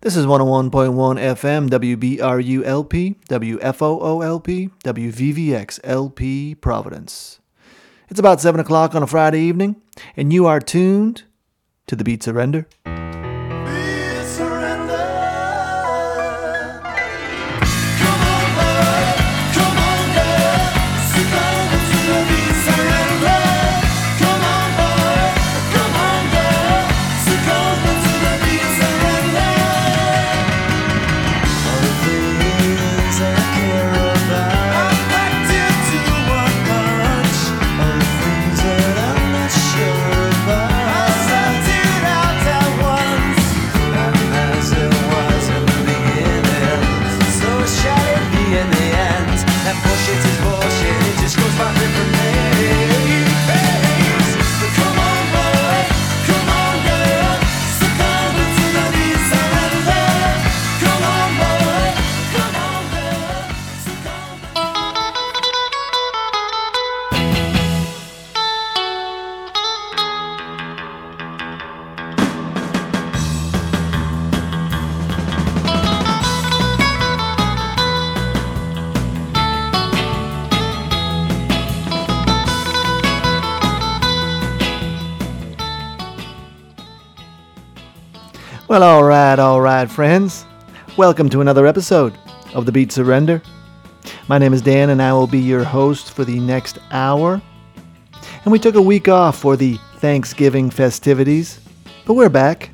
This is 101.1 FM, WBRULP, WFOOLP, WVVXLP, Providence. It's about 7 o'clock on a Friday evening, and you are tuned to the Beat Surrender. Friends. Welcome to another episode of The Beat Surrender. My name is Dan, and I will be your host for the next hour. And we took a week off for the Thanksgiving festivities, but we're back.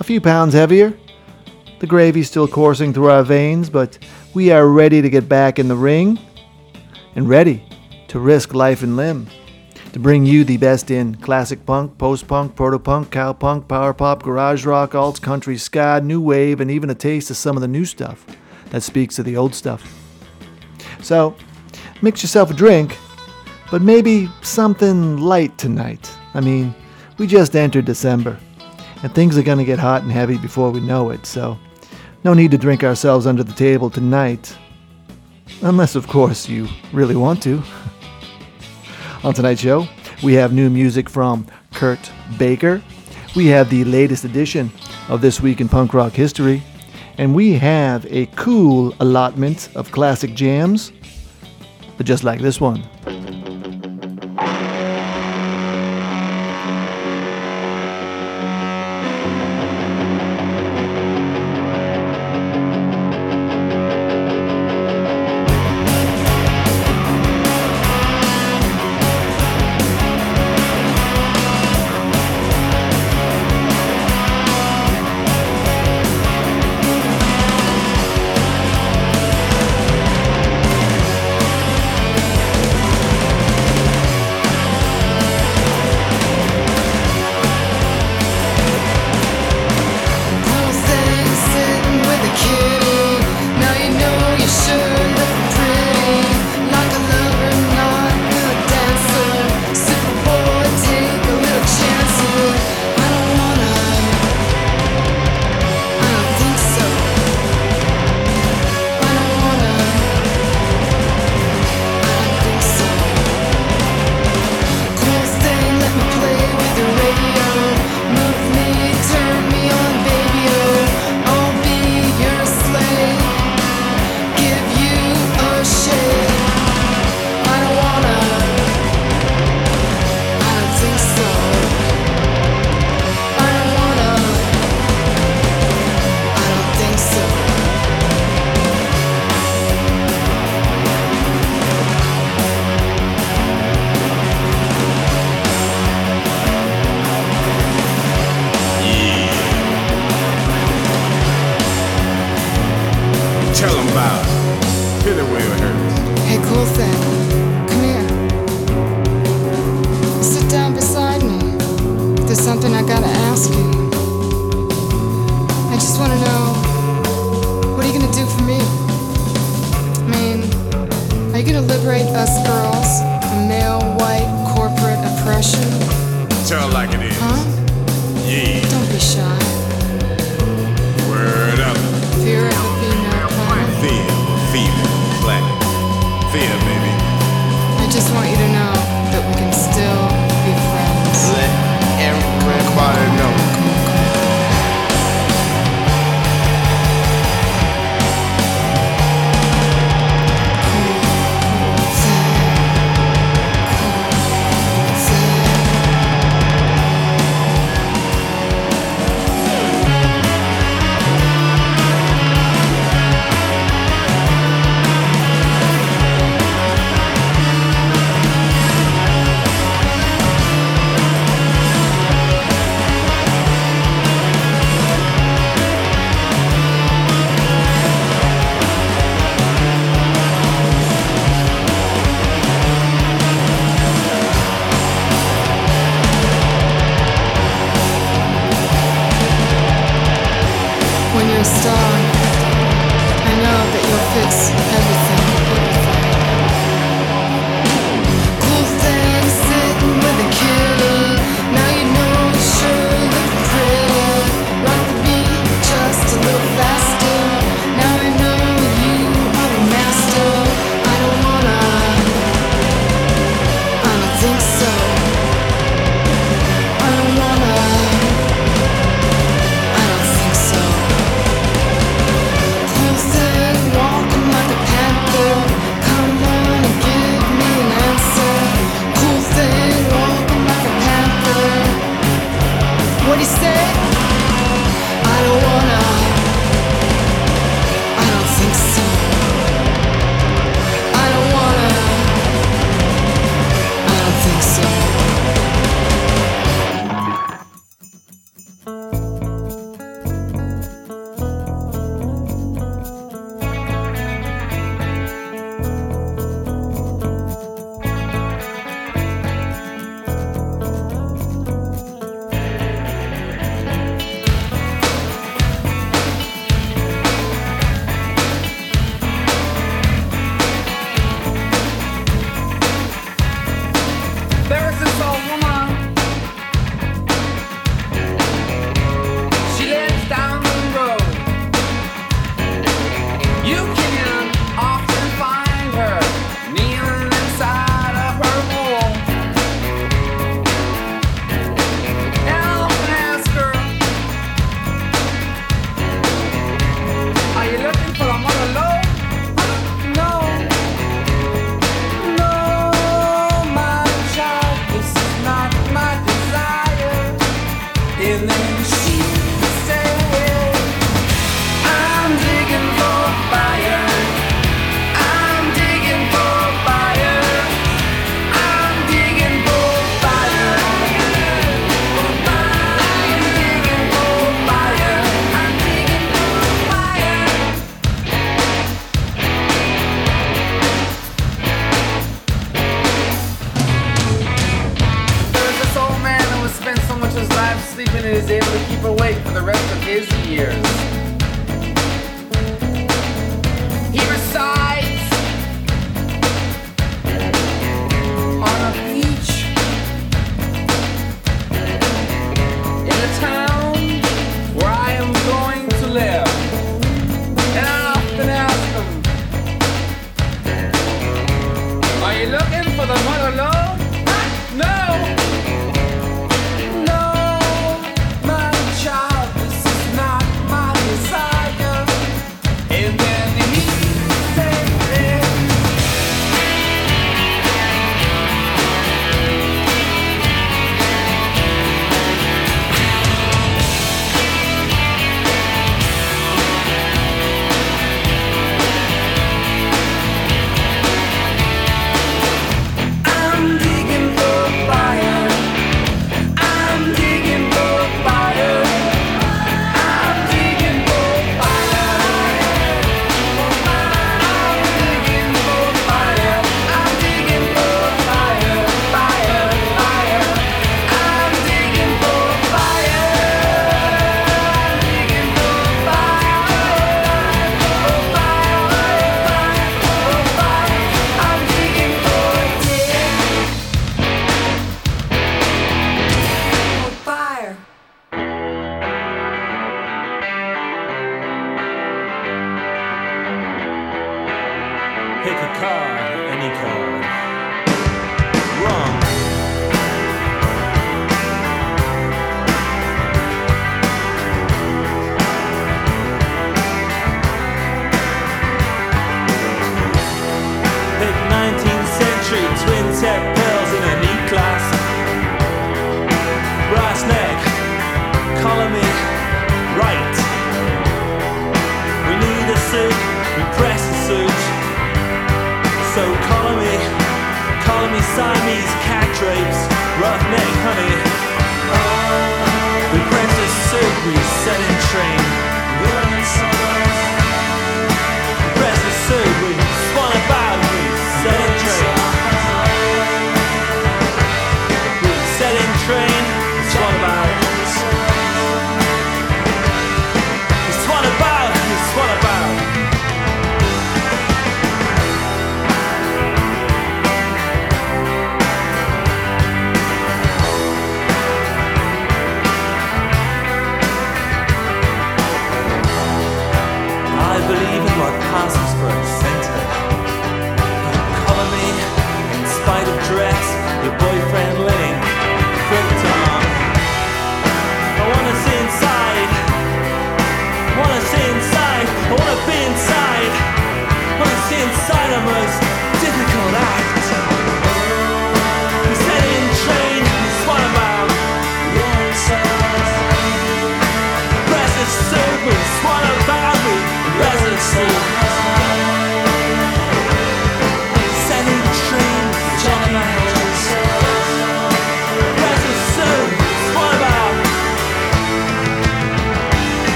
A few pounds heavier. The gravy's still coursing through our veins, but we are ready to get back in the ring and ready to risk life and limb to bring you the best in classic punk, post punk, proto punk, cow punk, power pop, garage rock, alt country, ska, new wave, and even a taste of some of the new stuff that speaks to the old stuff. So, mix yourself a drink, but maybe something light tonight. I mean, we just entered December, and things are going to get hot and heavy before we know it, so no need to drink ourselves under the table tonight. Unless, of course, you really want to. On tonight's show, we have new music from Kurt Baker. We have the latest edition of This Week in Punk Rock History. And we have a cool allotment of classic jams, but just like this one. For the rest of his years. Tip pills in a neat class. Brass neck, me right. We need a suit, we press a suit. So color me, color me Siamese cat drapes, rough neck honey. We press a suit, we set in train.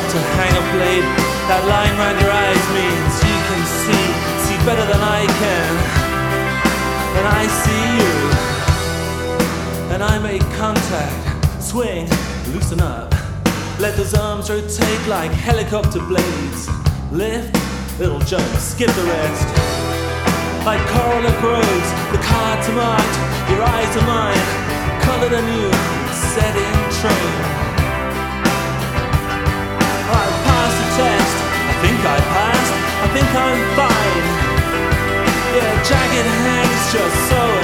To hang a blade, that line round your eyes means you can see, see better than I can. And I see you, and I make contact, swing, loosen up. Let those arms rotate like helicopter blades. Lift, little jump, skip the rest. Like coral that grows, the cards are marked, your eyes are mine, colored anew, set in train. Test. I think I passed. I think I'm fine. Yeah, jagged hangs just sewing.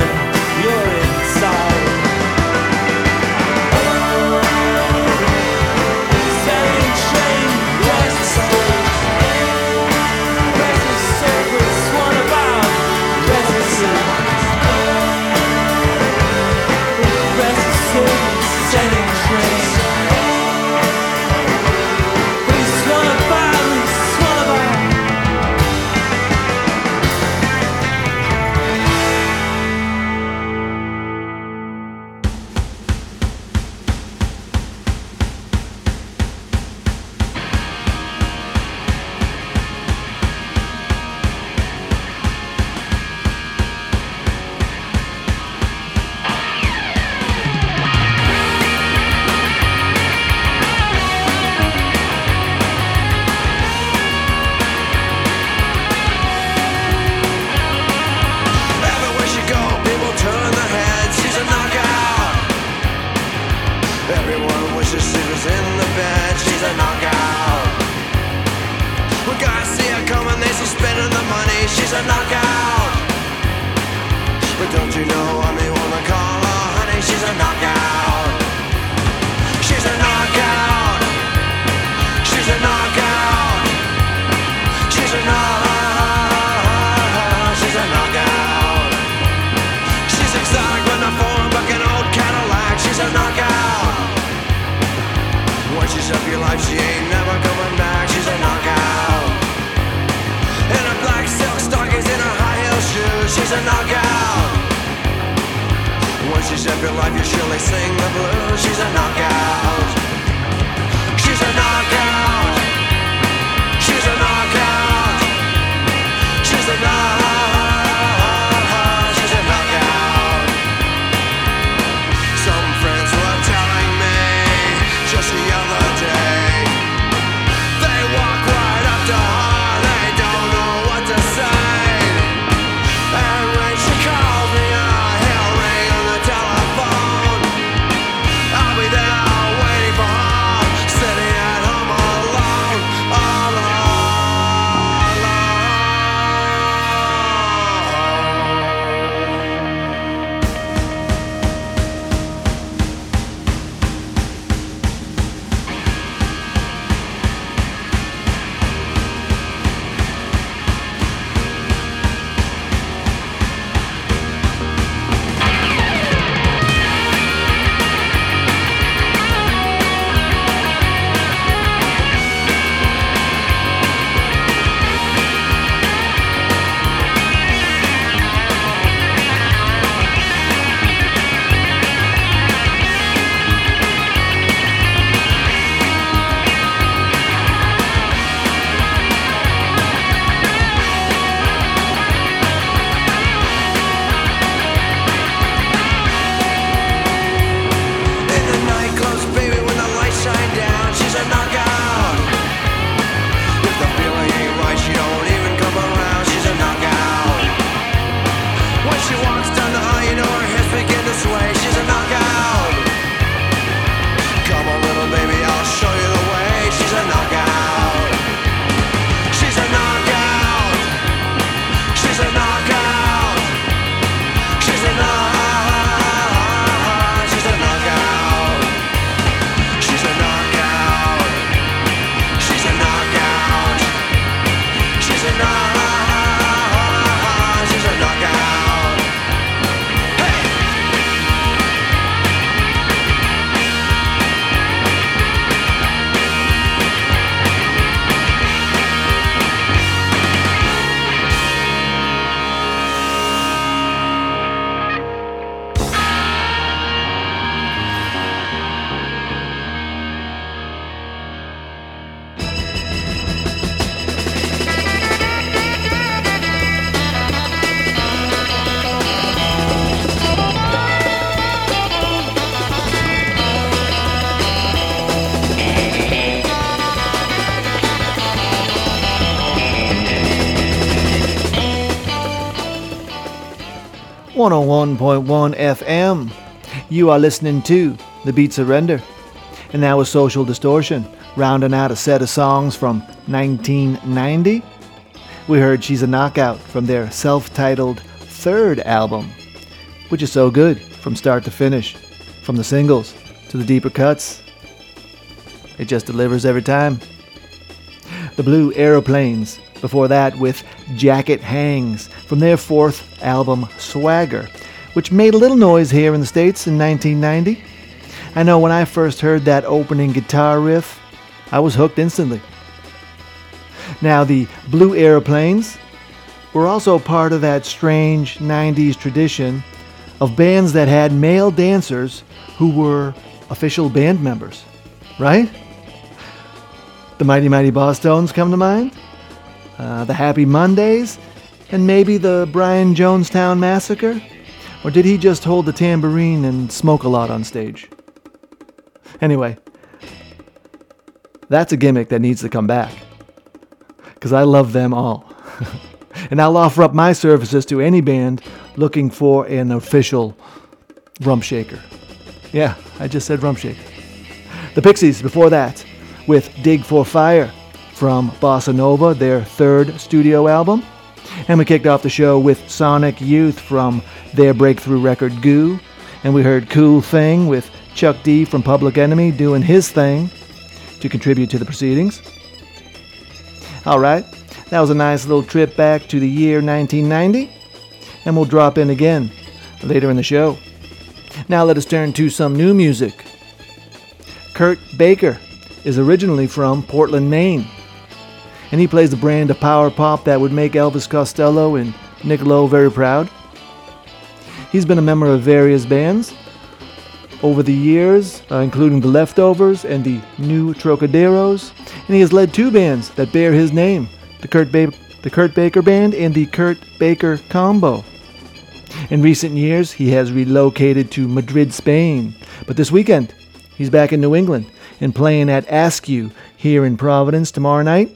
101.1 FM. You are listening to The Beat Surrender, and now a Social Distortion, rounding out a set of songs from 1990. We heard She's a Knockout from their self titled third album, which is so good from start to finish, from the singles to the deeper cuts. It just delivers every time. The Blue Aeroplanes, before that with Jacket Hangs from their fourth album Swagger, which made a little noise here in the States in 1990. I know when I first heard that opening guitar riff, I was hooked instantly. Now, the Blue Aeroplanes were also part of that strange 90s tradition of bands that had male dancers who were official band members, right? The Mighty Mighty Bosstones come to mind, uh, the Happy Mondays, and maybe the Brian Jonestown Massacre? Or did he just hold the tambourine and smoke a lot on stage? Anyway, that's a gimmick that needs to come back. Because I love them all. and I'll offer up my services to any band looking for an official rump shaker. Yeah, I just said rump shaker. The Pixies before that with Dig for Fire from Bossa Nova, their third studio album. And we kicked off the show with Sonic Youth from their breakthrough record Goo. And we heard Kool Thing with Chuck D from Public Enemy doing his thing to contribute to the proceedings. All right, that was a nice little trip back to the year 1990. And we'll drop in again later in the show. Now let us turn to some new music. Kurt Baker is originally from Portland, Maine and he plays the brand of power pop that would make Elvis Costello and Nick Lowe very proud. He's been a member of various bands over the years, uh, including the Leftovers and the New Trocaderos, and he has led two bands that bear his name the Kurt, ba- the Kurt Baker Band and the Kurt Baker Combo. In recent years, he has relocated to Madrid, Spain, but this weekend, he's back in New England and playing at Askew here in Providence tomorrow night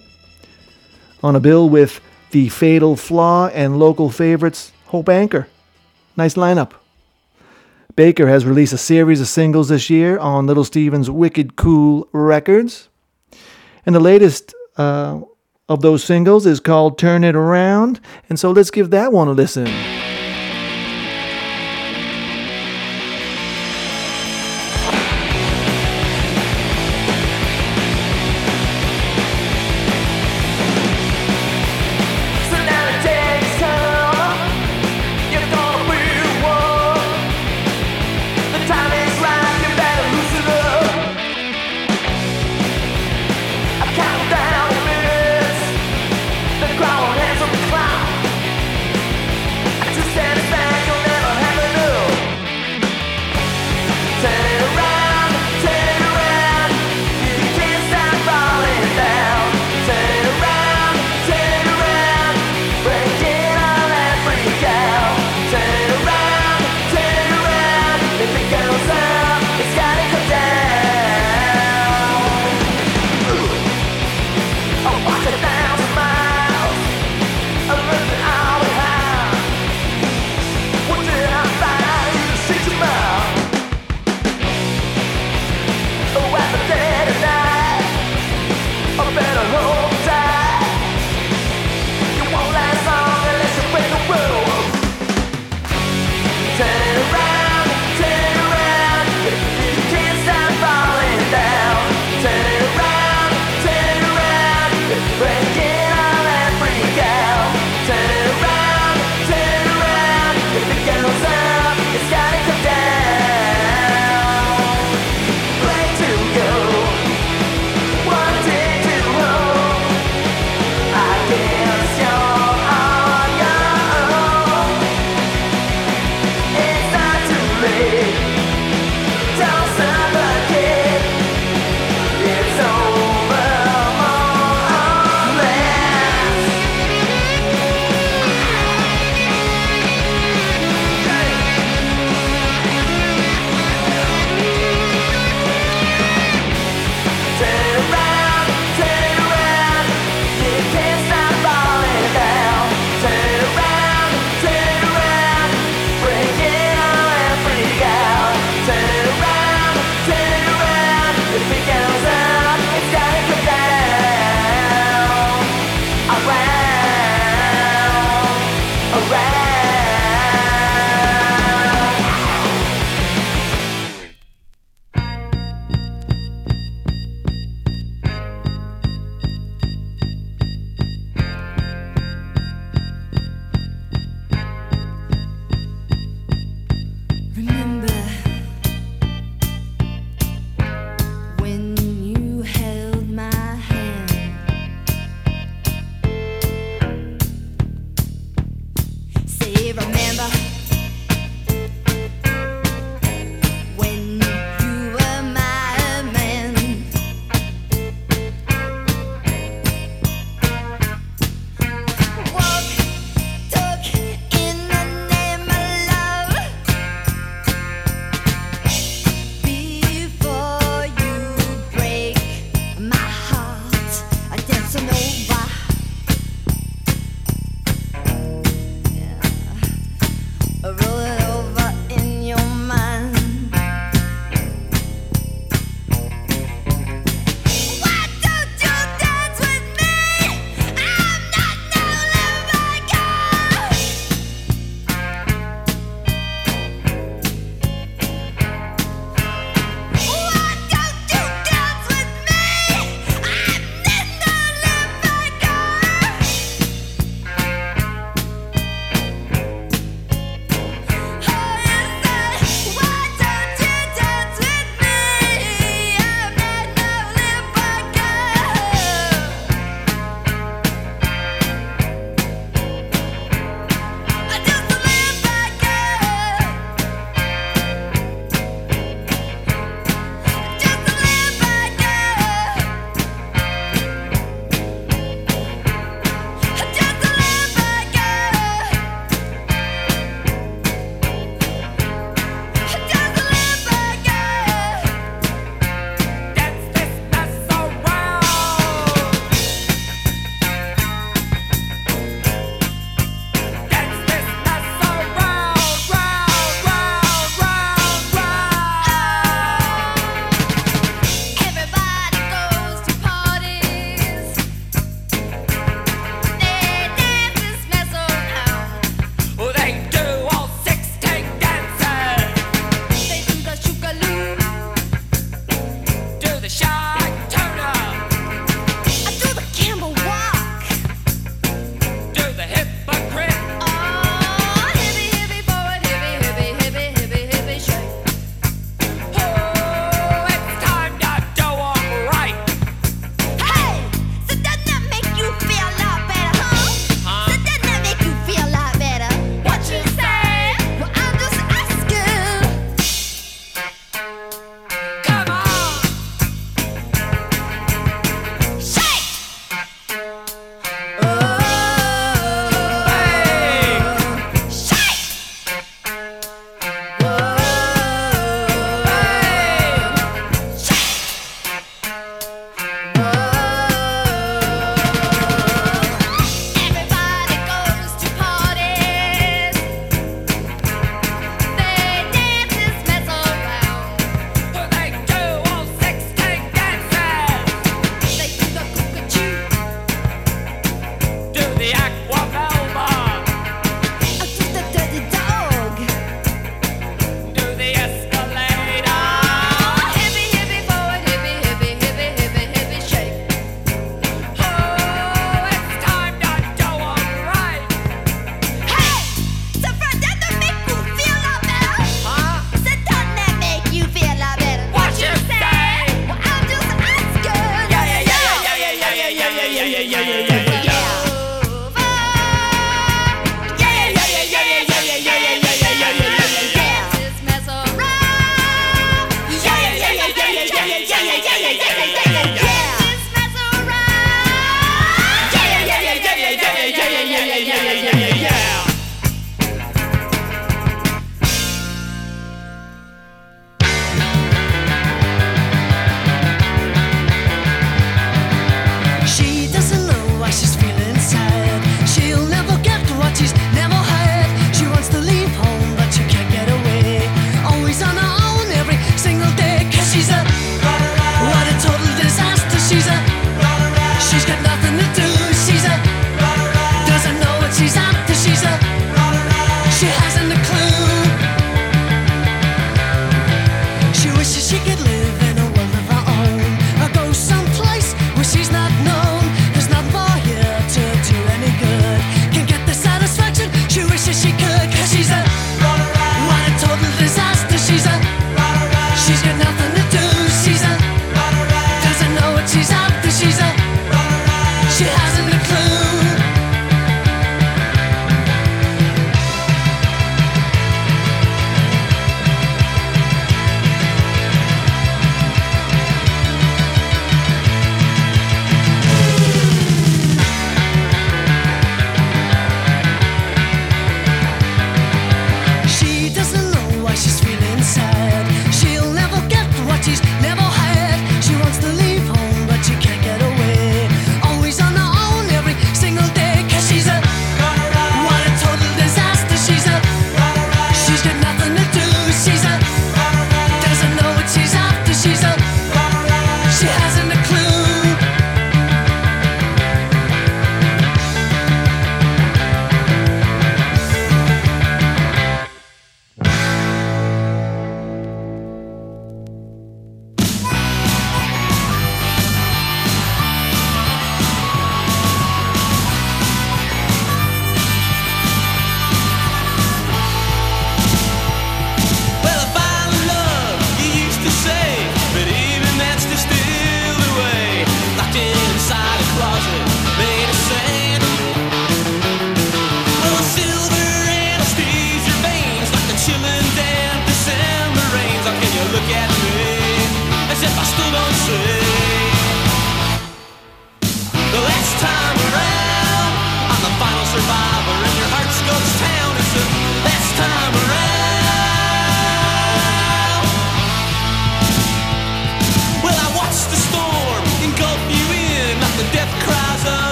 on a bill with The Fatal Flaw and local favorites Hope Anchor. Nice lineup. Baker has released a series of singles this year on Little Steven's Wicked Cool Records. And the latest uh, of those singles is called Turn It Around. And so let's give that one a listen.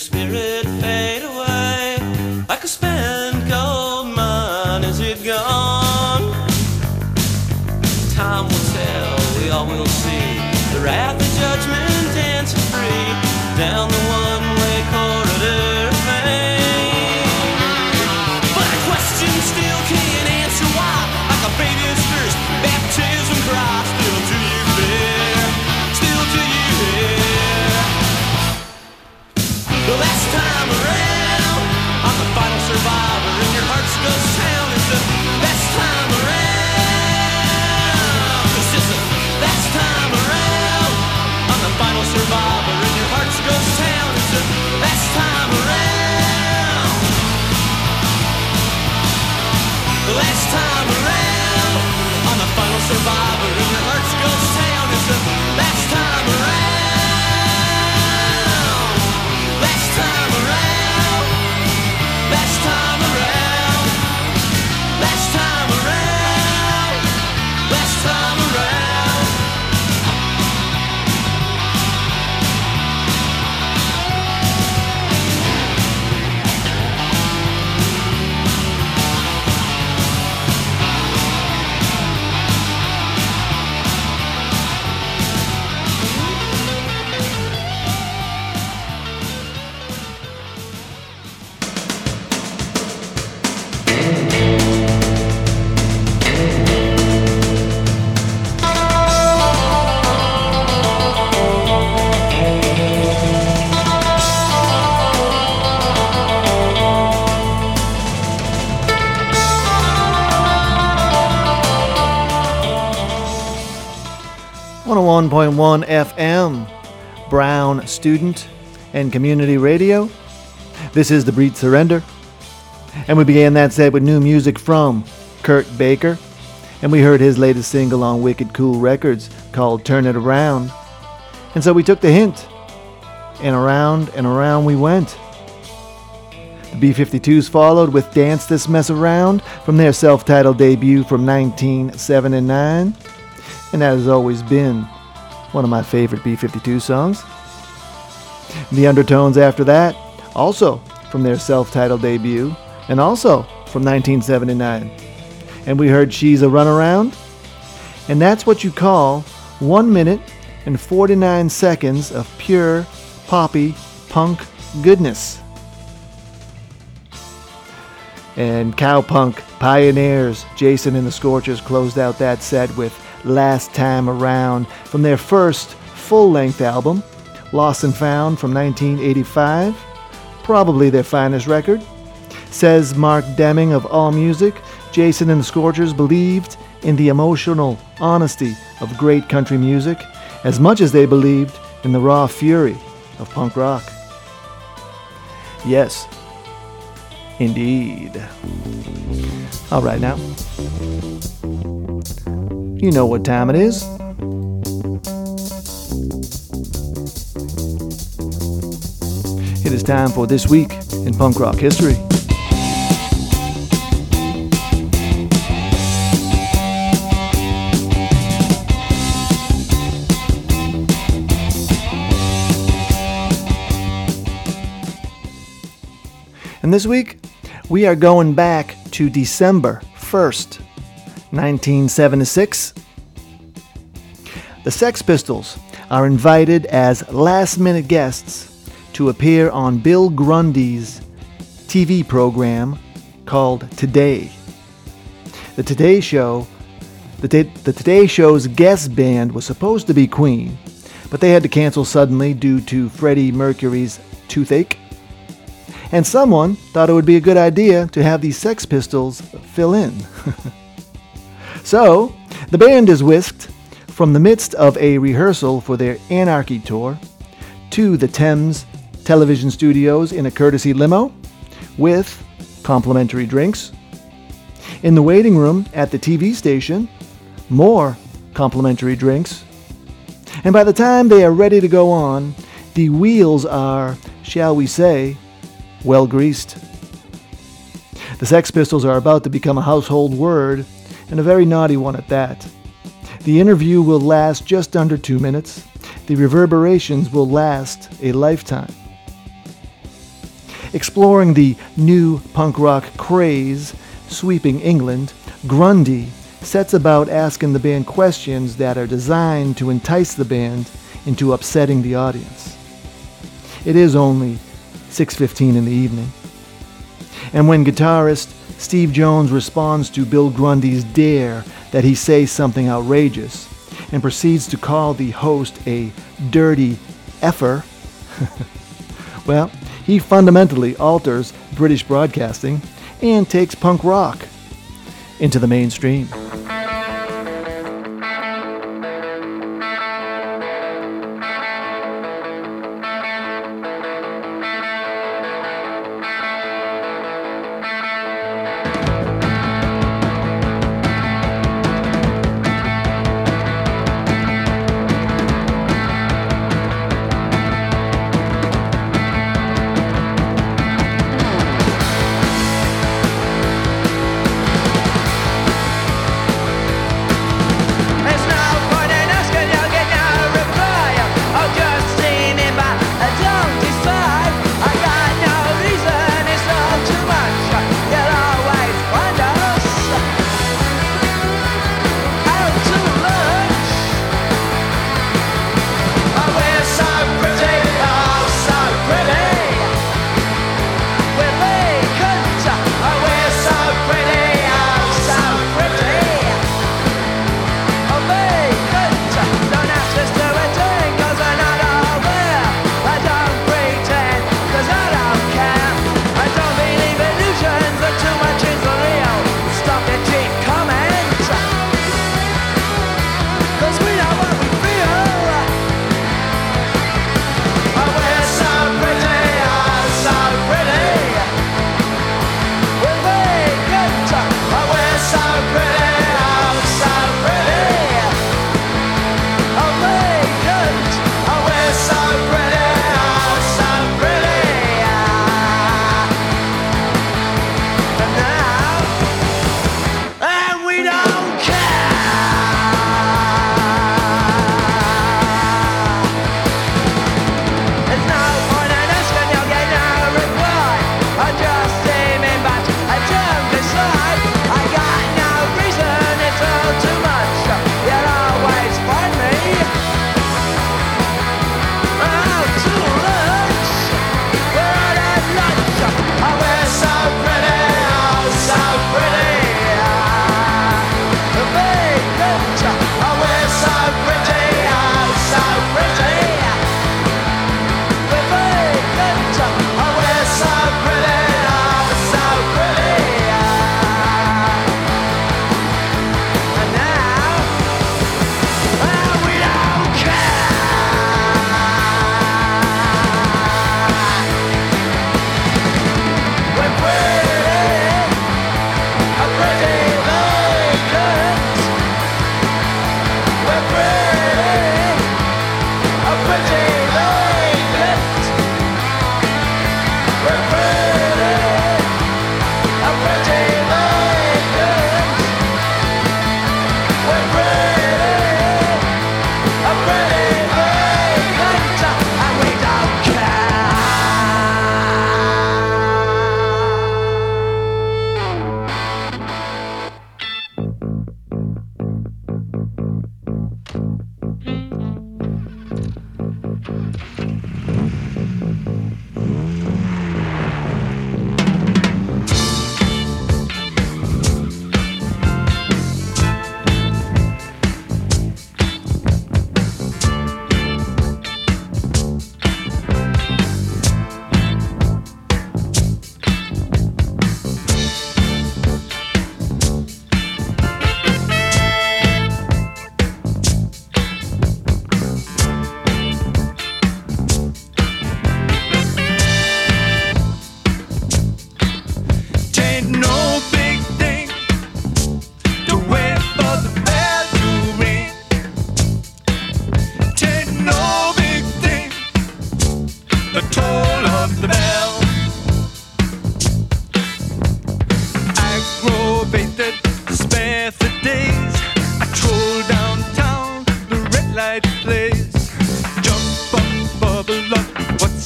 Spirit 101.1 FM, Brown Student and Community Radio. This is The Beat Surrender. And we began that set with new music from Kurt Baker. And we heard his latest single on Wicked Cool Records called Turn It Around. And so we took the hint. And around and around we went. The B 52s followed with Dance This Mess Around from their self titled debut from 1979 and that has always been one of my favorite B 52 songs. The Undertones after that, also from their self titled debut, and also from 1979. And we heard She's a Runaround, and that's what you call 1 minute and 49 seconds of pure poppy punk goodness. And cowpunk pioneers Jason and the Scorchers closed out that set with Last Time Around from their first full length album, Lost and Found from 1985, probably their finest record. Says Mark Deming of AllMusic, Jason and the Scorchers believed in the emotional honesty of great country music as much as they believed in the raw fury of punk rock. Yes, indeed. All right, now. You know what time it is. It is time for This Week in Punk Rock History. And this week, we are going back to December 1st, 1976. The Sex Pistols are invited as last minute guests to appear on Bill Grundy's TV program called Today. The Today Show, the, T- the Today Show's guest band was supposed to be Queen, but they had to cancel suddenly due to Freddie Mercury's toothache. And someone thought it would be a good idea to have the Sex Pistols fill in. So, the band is whisked from the midst of a rehearsal for their Anarchy tour to the Thames television studios in a courtesy limo with complimentary drinks. In the waiting room at the TV station, more complimentary drinks. And by the time they are ready to go on, the wheels are, shall we say, well greased. The Sex Pistols are about to become a household word, and a very naughty one at that. The interview will last just under two minutes. The reverberations will last a lifetime. Exploring the new punk rock craze sweeping England, Grundy sets about asking the band questions that are designed to entice the band into upsetting the audience. It is only 6:15 in the evening. And when guitarist Steve Jones responds to Bill Grundy's dare that he say something outrageous and proceeds to call the host a dirty effer, well, he fundamentally alters British broadcasting and takes punk rock into the mainstream.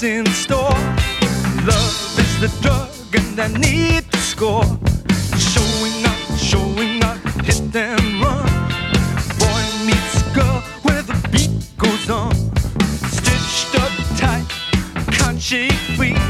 in store. Love is the drug, and I need to score. Showing up, showing up, hit and run. Boy meets girl where the beat goes on. Stitched up tight, can't shake free.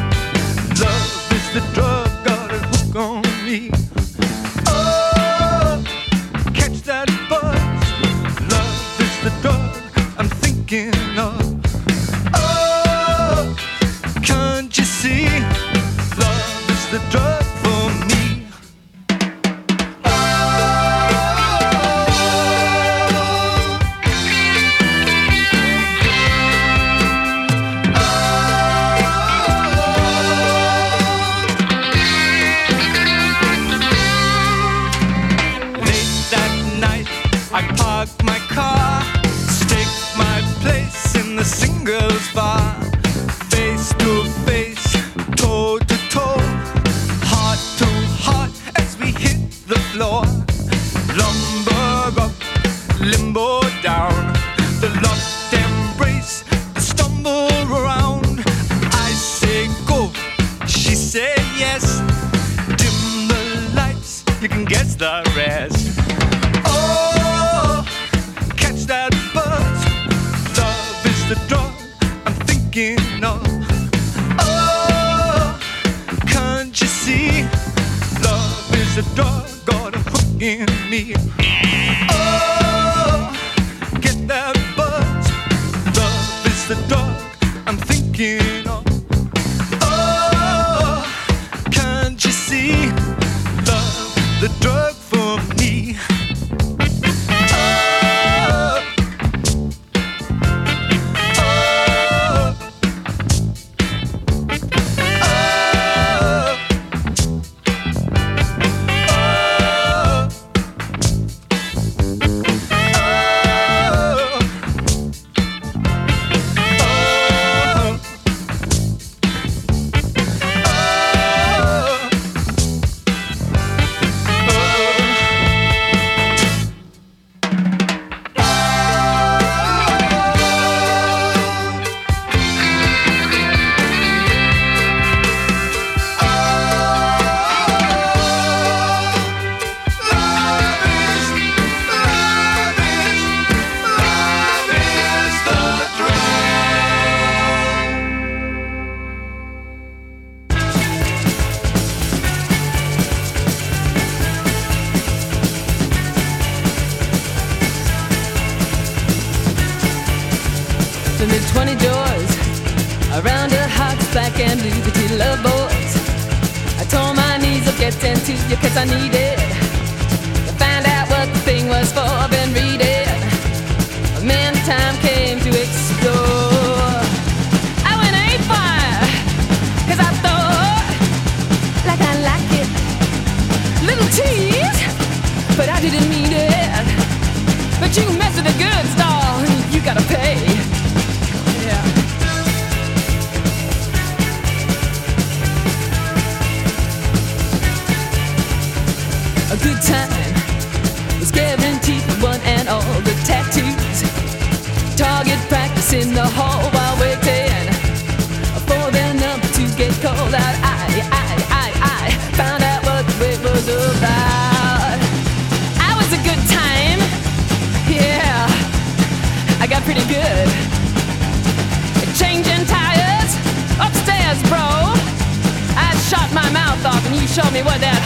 show me what that.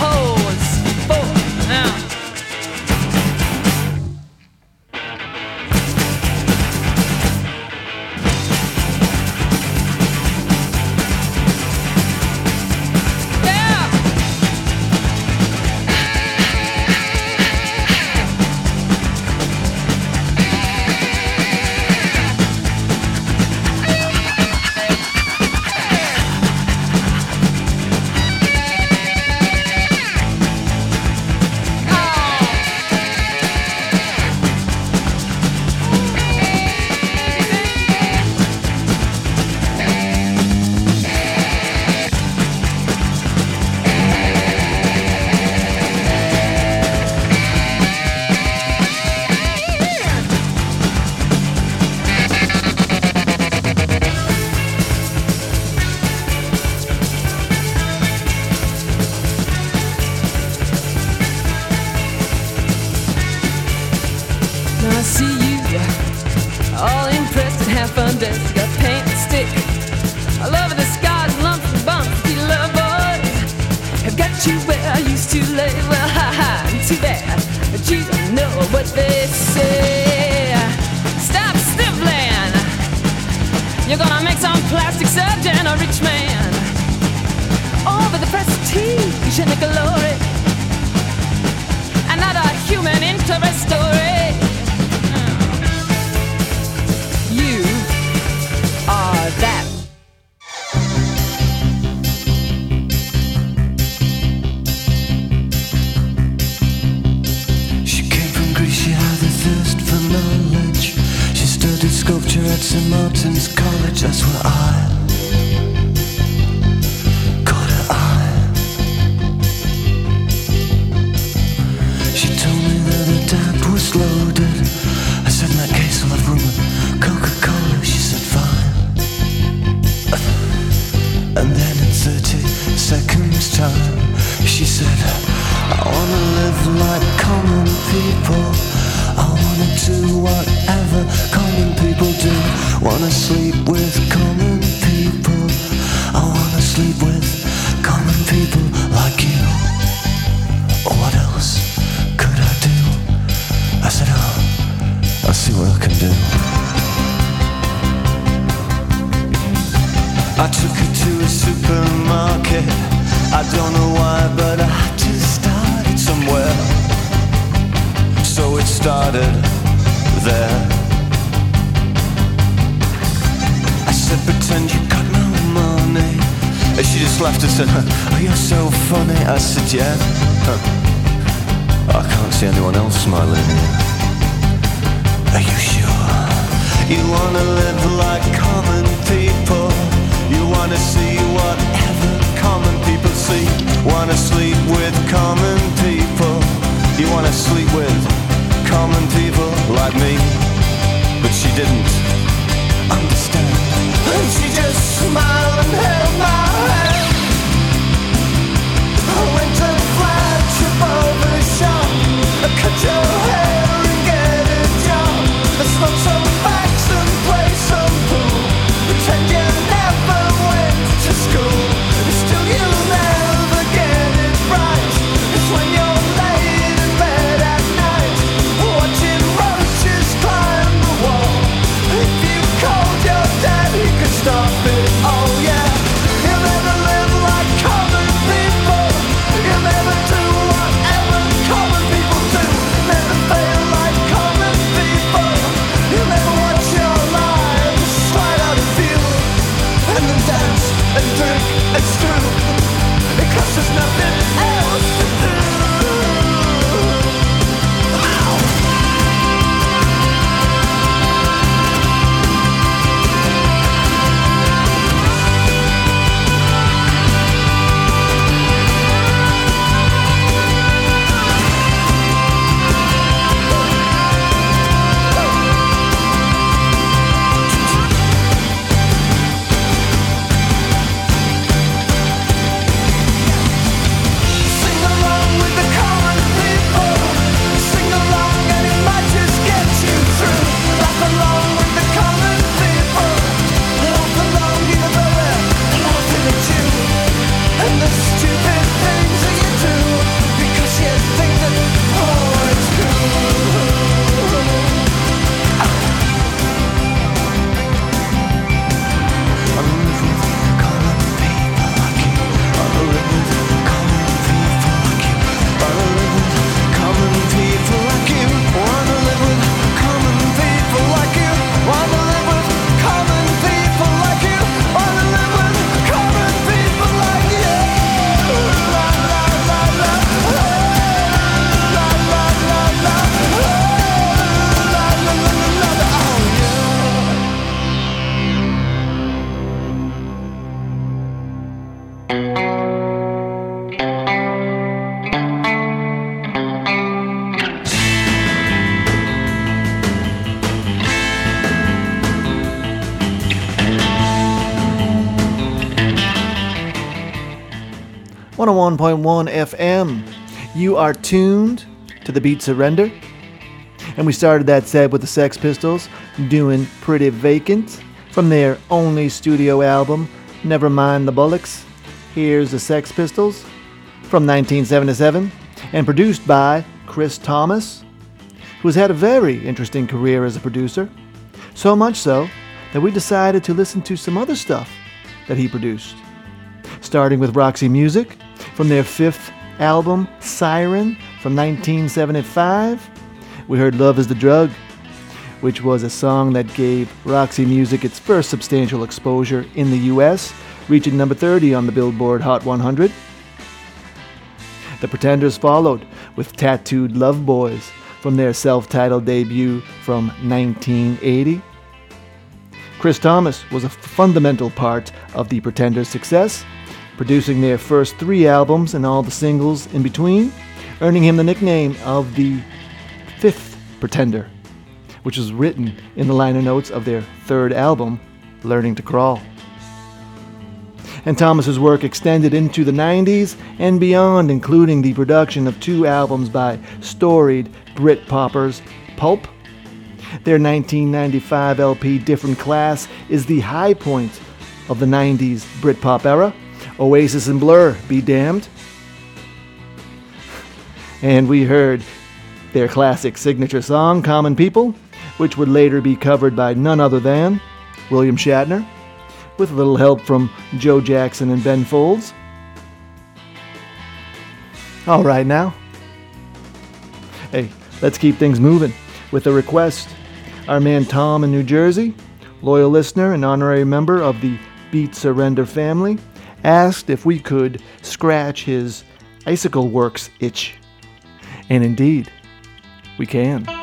101.1 FM. You are tuned to the beat Surrender. And we started that set with the Sex Pistols doing Pretty Vacant from their only studio album, Never Mind the Bollocks. Here's the Sex Pistols from 1977 and produced by Chris Thomas, who has had a very interesting career as a producer. So much so that we decided to listen to some other stuff that he produced, starting with Roxy Music from their fifth album, Siren, from 1975, we heard Love is the Drug, which was a song that gave Roxy Music its first substantial exposure in the US, reaching number 30 on the Billboard Hot 100. The Pretenders followed with Tattooed Love Boys from their self titled debut from 1980. Chris Thomas was a fundamental part of the Pretenders' success, producing their first three albums and all the singles in between, earning him the nickname of the Fifth Pretender, which was written in the liner notes of their third album, Learning to Crawl. And Thomas's work extended into the 90s and beyond, including the production of two albums by storied Brit poppers Pulp. Their 1995 LP Different Class is the high point of the 90s Britpop era. Oasis and Blur, be damned. And we heard their classic signature song, Common People, which would later be covered by none other than William Shatner, with a little help from Joe Jackson and Ben Folds. All right, now. Hey, let's keep things moving with a request. Our man Tom in New Jersey, loyal listener and honorary member of the Beat Surrender family, asked if we could scratch his Icicle Works itch. And indeed, we can.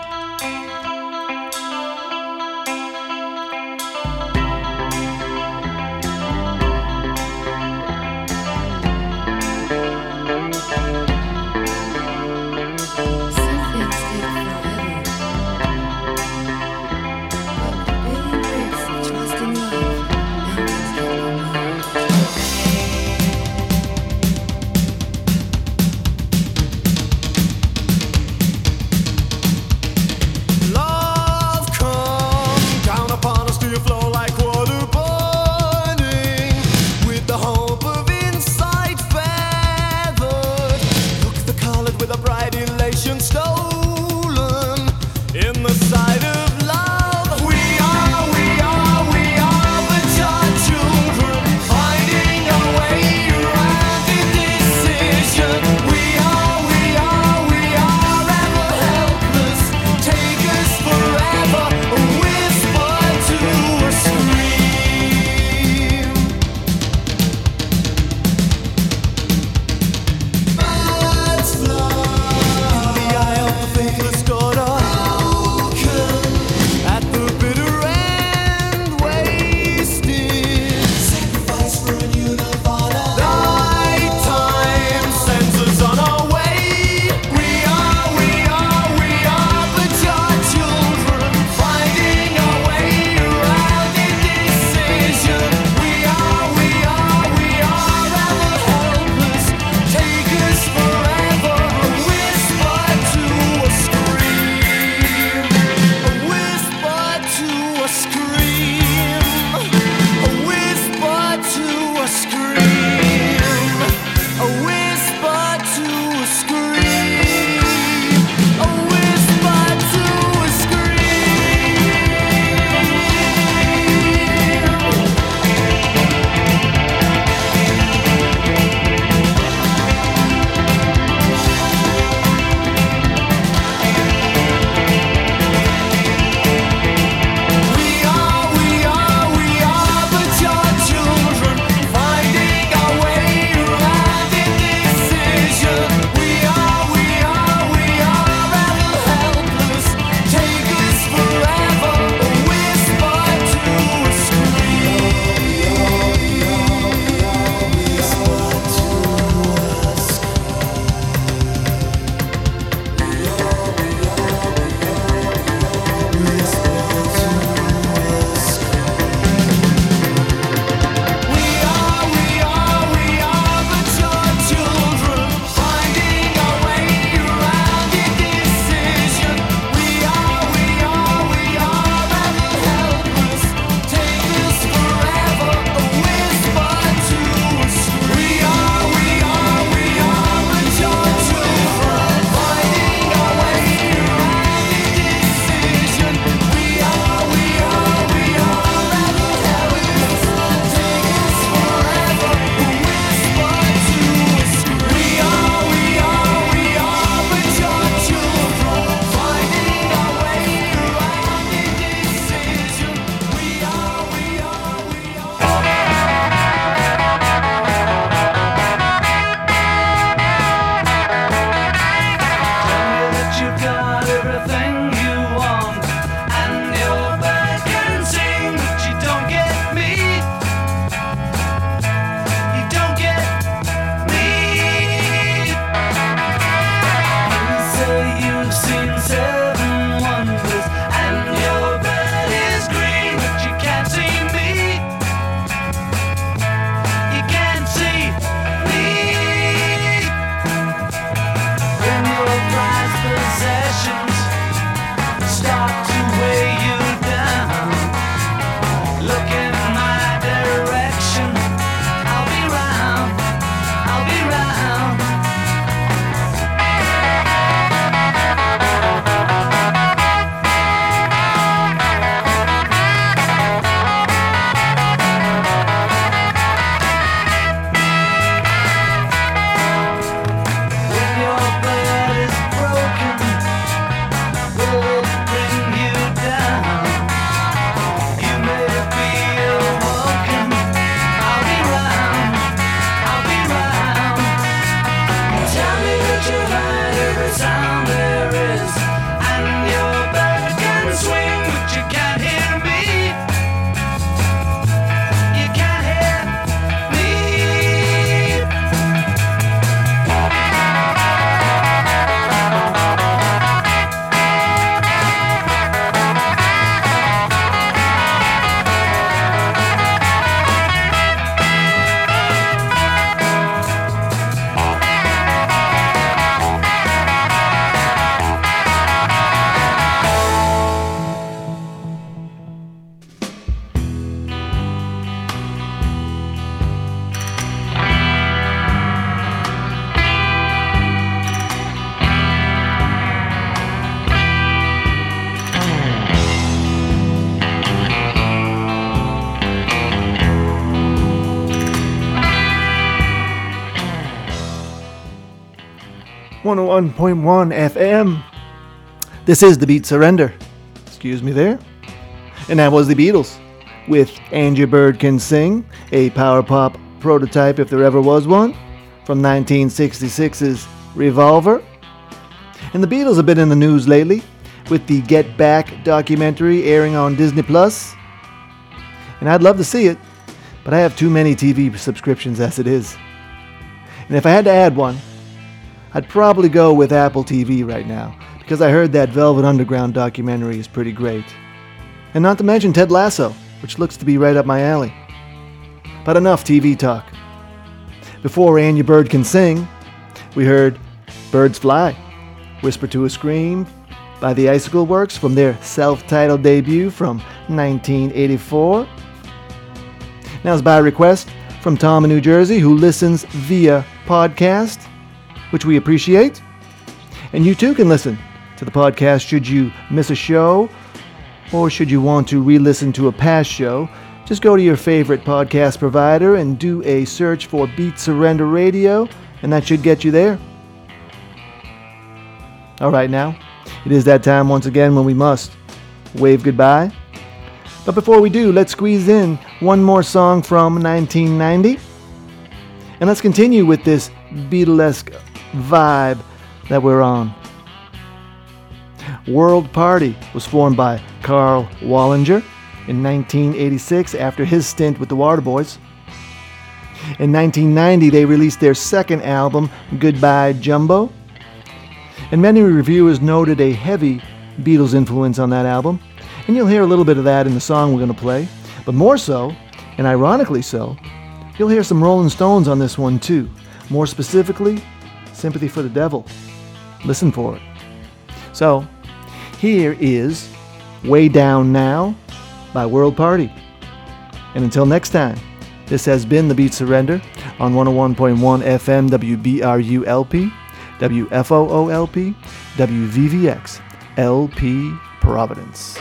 101.1 FM. This is The Beat Surrender. Excuse me there. And that was the Beatles with Your Bird Can Sing, a power pop prototype if there ever was one, from 1966's Revolver. And the Beatles have been in the news lately with the Get Back documentary airing on Disney Plus. And I'd love to see it, but I have too many TV subscriptions as it is. And if I had to add one, I'd probably go with Apple TV right now, because I heard that Velvet Underground documentary is pretty great. And not to mention Ted Lasso, which looks to be right up my alley. But enough TV talk. Before Your Bird Can Sing, we heard Birds Fly, Whisper to a Scream by the Icicle Works from their self titled debut from 1984. Now it's by request from Tom in New Jersey, who listens via podcast, which we appreciate. And you too can listen to the podcast should you miss a show or should you want to re listen to a past show. Just go to your favorite podcast provider and do a search for Beat Surrender Radio, and that should get you there. All right, now, it is that time once again when we must wave goodbye. But before we do, let's squeeze in one more song from 1990. And let's continue with this Beatlesque vibe that we're on. World Party was formed by Karl Wallinger in 1986 after his stint with the Waterboys. In 1990, they released their second album, Goodbye Jumbo. And many reviewers noted a heavy Beatles influence on that album. And you'll hear a little bit of that in the song we're going to play. But more so, and ironically so, you'll hear some Rolling Stones on this one too. More specifically, Sympathy for the Devil. Listen for it. So, here is Way Down Now by World Party. And until next time, this has been The Beat Surrender on 101.1 FM WBRU-LP, WFOO-LP, WVVX, LP Providence.